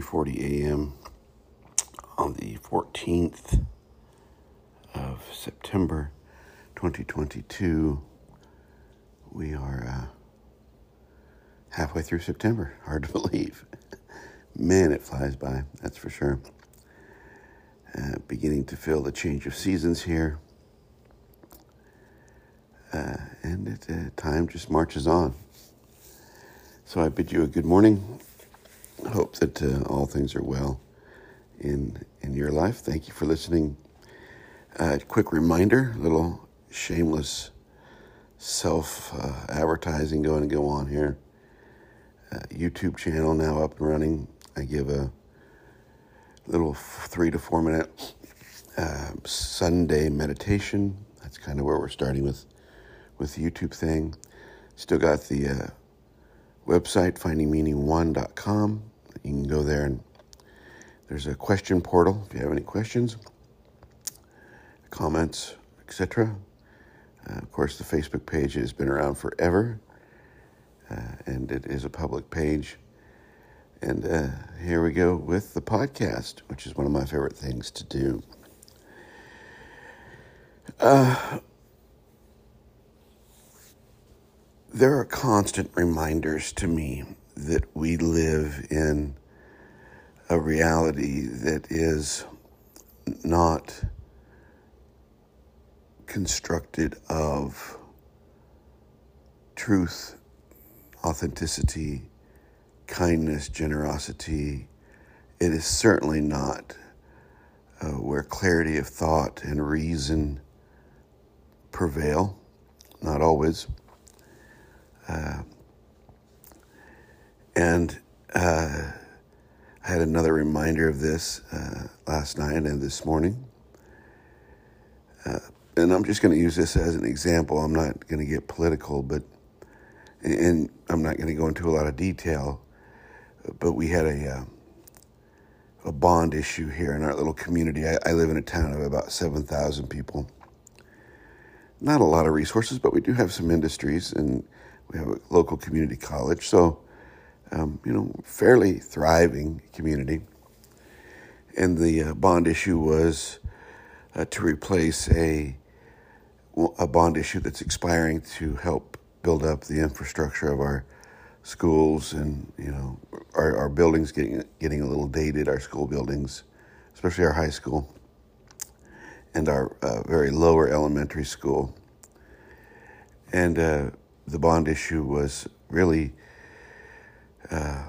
3:40 a.m. on the 14th of September, 2022. We are uh, halfway through September. Hard to believe. Man, it flies by. That's for sure. Uh, beginning to feel the change of seasons here. Uh, and it, uh, time just marches on. So I bid you a good morning. Hope that uh, all things are well in in your life. Thank you for listening. Uh, quick reminder, little shameless self uh, advertising going to go on here. Uh, YouTube channel now up and running. I give a little three to four minute uh, Sunday meditation. That's kind of where we're starting with with the YouTube thing. Still got the uh, website, findingmeaning1.com. You can go there and there's a question portal if you have any questions, comments, etc. Uh, of course, the Facebook page has been around forever, uh, and it is a public page. And uh, here we go with the podcast, which is one of my favorite things to do. Uh, there are constant reminders to me that we live in a reality that is not constructed of truth, authenticity, kindness, generosity. It is certainly not uh, where clarity of thought and reason prevail, not always. Uh, and uh, I had another reminder of this uh, last night and this morning. Uh, and I'm just going to use this as an example. I'm not going to get political, but, and I'm not going to go into a lot of detail, but we had a, uh, a bond issue here in our little community. I, I live in a town of about 7,000 people. Not a lot of resources, but we do have some industries and we have a local community college, so um, you know, fairly thriving community. And the uh, bond issue was uh, to replace a a bond issue that's expiring to help build up the infrastructure of our schools and you know our, our buildings getting getting a little dated. Our school buildings, especially our high school and our uh, very lower elementary school, and uh, the bond issue was really, uh,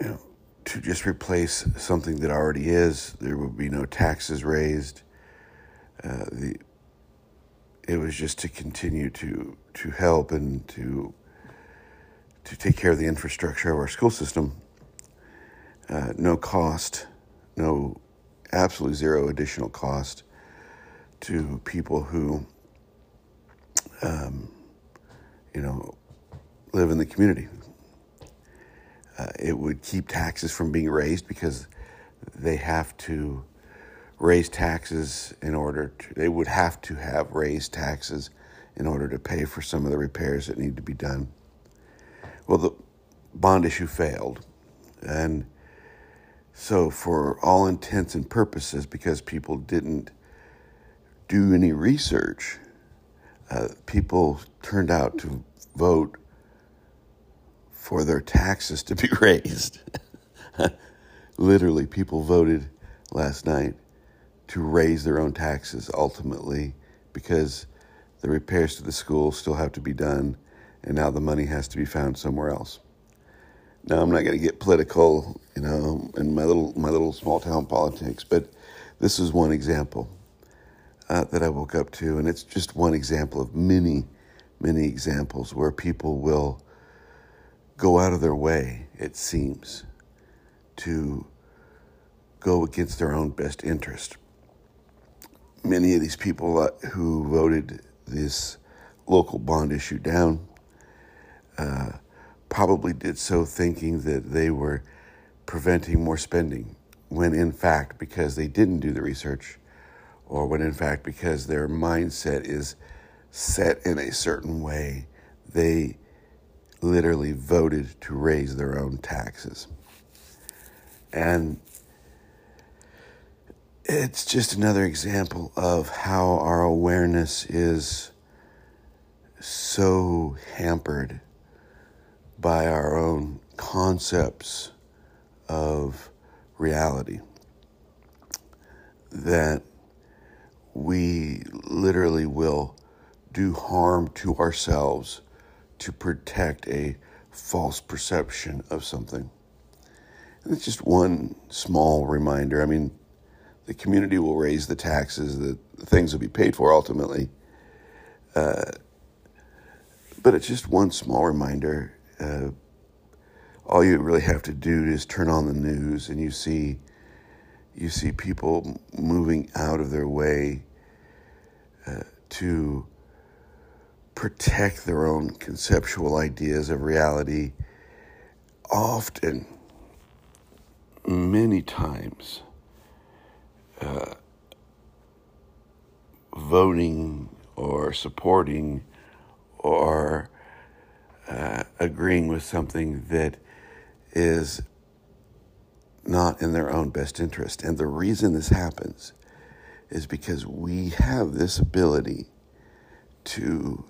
you know, to just replace something that already is. There would be no taxes raised. Uh, the it was just to continue to to help and to to take care of the infrastructure of our school system. Uh, no cost, no absolutely zero additional cost to people who um, you know, live in the community. Uh, it would keep taxes from being raised because they have to raise taxes in order to, they would have to have raised taxes in order to pay for some of the repairs that need to be done. Well, the bond issue failed. And so, for all intents and purposes, because people didn't do any research, uh, people turned out to vote for their taxes to be raised. Literally, people voted last night to raise their own taxes ultimately because the repairs to the school still have to be done and now the money has to be found somewhere else. Now I'm not going to get political, you know, in my little my little small town politics, but this is one example uh, that I woke up to, and it's just one example of many, many examples where people will go out of their way, it seems, to go against their own best interest. Many of these people uh, who voted this local bond issue down uh, probably did so thinking that they were preventing more spending, when in fact, because they didn't do the research, or when in fact, because their mindset is set in a certain way, they literally voted to raise their own taxes. And it's just another example of how our awareness is so hampered by our own concepts of reality that we literally will do harm to ourselves to protect a false perception of something. And it's just one small reminder. I mean, the community will raise the taxes, the, things will be paid for ultimately. Uh, but it's just one small reminder. Uh, all you really have to do is turn on the news and you see you see people moving out of their way uh, to protect their own conceptual ideas of reality often many times uh, voting or supporting or uh, agreeing with something that is not in their own best interest. And the reason this happens is because we have this ability to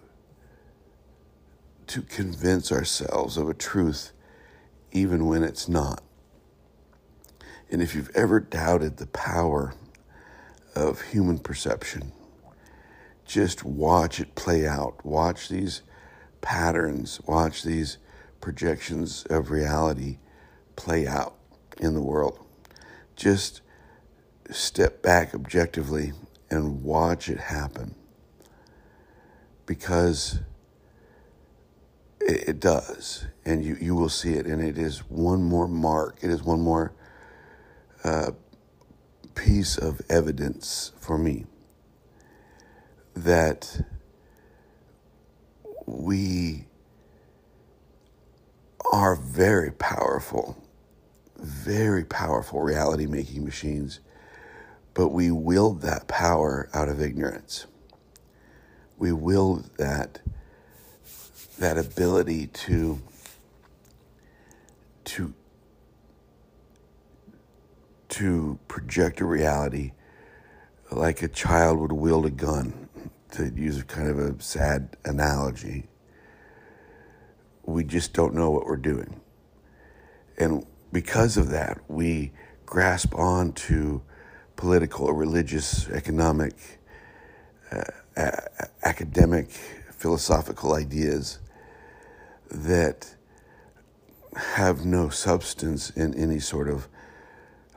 to convince ourselves of a truth even when it's not. And if you've ever doubted the power of human perception, just watch it play out. Watch these patterns, watch these projections of reality play out in the world. Just step back objectively and watch it happen because it, it, does and you, you will see it and it is one more mark it is one more uh, piece of evidence for me that we are very powerful very powerful reality making machines, but we wield that power out of ignorance. We wield that that ability to to to project a reality like a child would wield a gun to use a kind of a sad analogy we just don't know what we're doing and because of that, we grasp on to political, religious, economic, uh, academic, philosophical ideas that have no substance in any sort of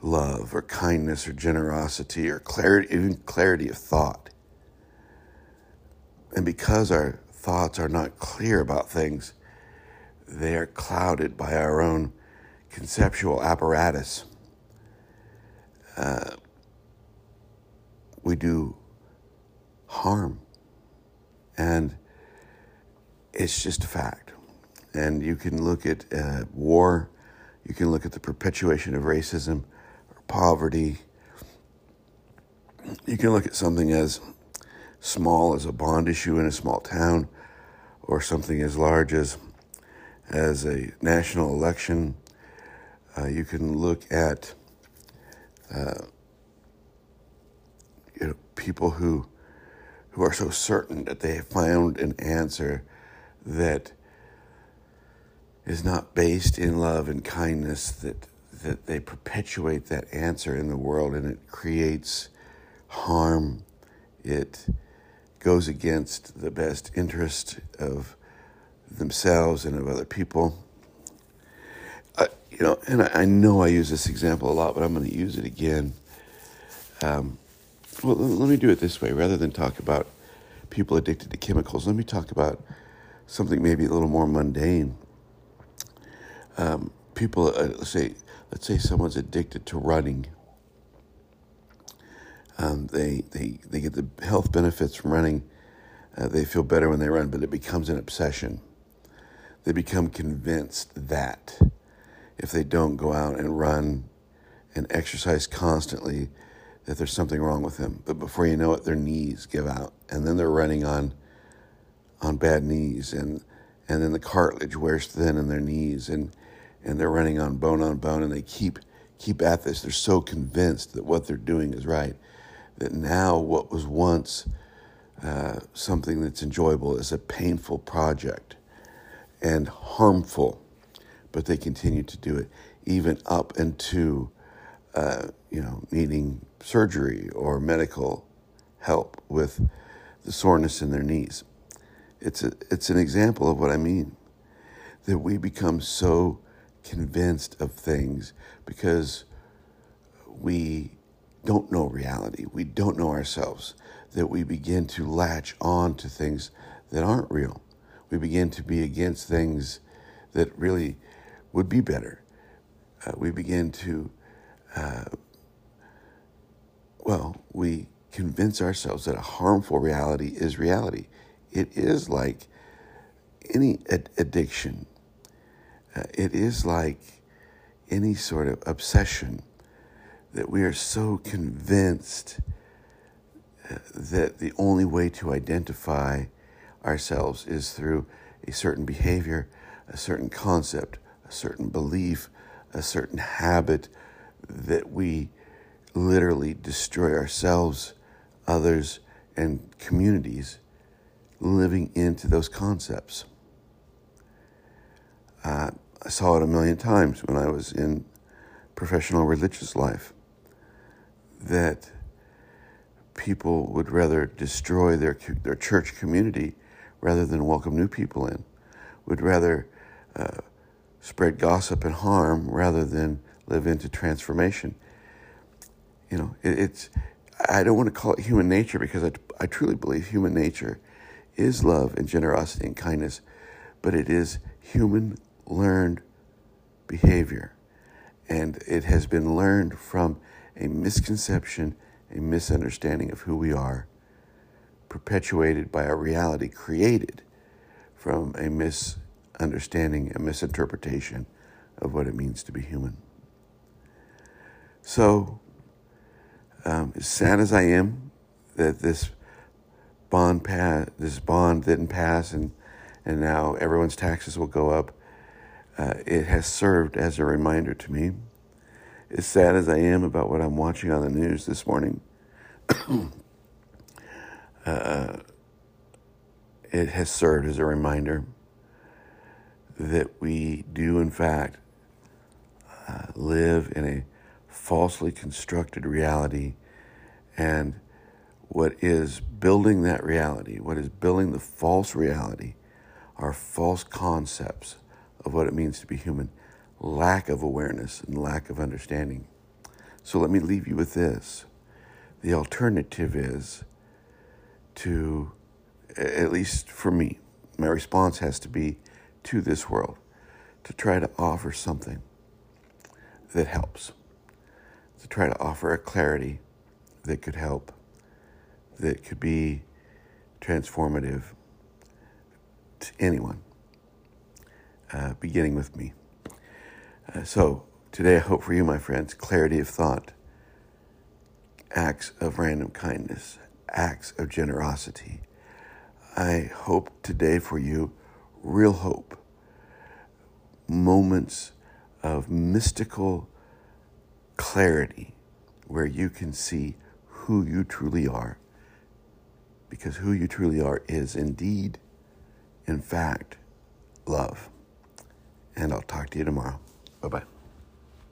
love or kindness or generosity or clarity, even clarity of thought. And because our thoughts are not clear about things, they are clouded by our own conceptual apparatus, uh, we do harm. And it's just a fact. And you can look at uh, war, you can look at the perpetuation of racism or poverty. You can look at something as small as a bond issue in a small town, or something as large as as a national election uh, you can look at uh, you know, people who who are so certain that they have found an answer that is not based in love and kindness that that they perpetuate that answer in the world and it creates harm. It goes against the best interest of themselves and of other people you know, and I, I, know I use this example a lot, but I'm going to use it again. Um, well, let me do it this way. Rather than talk about people addicted to chemicals, let me talk about something maybe a little more mundane. Um, people, uh, let's say, let's say someone's addicted to running. Um, they, they, they get the health benefits from running. Uh, they feel better when they run, but it becomes an obsession. They become convinced that if they don't go out and run and exercise constantly that there's something wrong with them. But before you know it, their knees give out, and then they're running on on bad knees, and and then the cartilage wears thin in their knees, and and they're running on bone on bone, and they keep keep at this. They're so convinced that what they're doing is right that now what was once uh, something that's enjoyable is a painful project and harmful, but they continue to do it even up into uh, you know needing surgery or medical help with the soreness in their knees. It's a, it's an example of what I mean that we become so convinced of things because we don't know reality, we don't know ourselves, that we begin to latch on to things that aren't real. We begin to be against things that really would be better. Uh, we begin to, uh, well, we convince ourselves that a harmful reality is reality. It is like any ad- addiction, uh, it is like any sort of obsession that we are so convinced uh, that the only way to identify ourselves is through a certain behavior, a certain concept, certain belief, a certain habit that we literally destroy ourselves, others, and communities living into those concepts. Uh, I saw it a million times when I was in professional religious life that people would rather destroy their, their church community rather than welcome new people in, would rather uh, spread gossip and harm rather than live into transformation. You know, it, it's, I don't want to call it human nature because I, I truly believe human nature is love and generosity and kindness, but it is human learned behavior. And it has been learned from a misconception, a misunderstanding of who we are, perpetuated by a reality created from a misunderstanding, and misinterpretation of what it means to be human. So, um, as sad as I am that this bond pass, this bond didn't pass, and and now everyone's taxes will go up. Uh, it has served as a reminder to me as sad as I am about what I'm watching on the news this morning, uh, it has served as a reminder that we do, in fact, uh, live in a falsely constructed reality. And what is building that reality, what is building the false reality, are false concepts of what it means to be human lack of awareness and lack of understanding. So let me leave you with this. The alternative is to, at least for me, my response has to be to this world to try to offer something that helps, to try to offer a clarity that could help, that could be transformative to anyone, uh, beginning with me. Uh, so, today I hope for you, my friends, clarity of thought, acts of random kindness, acts of generosity. I hope today for you real hope, moments of mystical clarity where you can see who you truly are. Because who you truly are is indeed, in fact, love. And I'll talk to you tomorrow. Bye bye.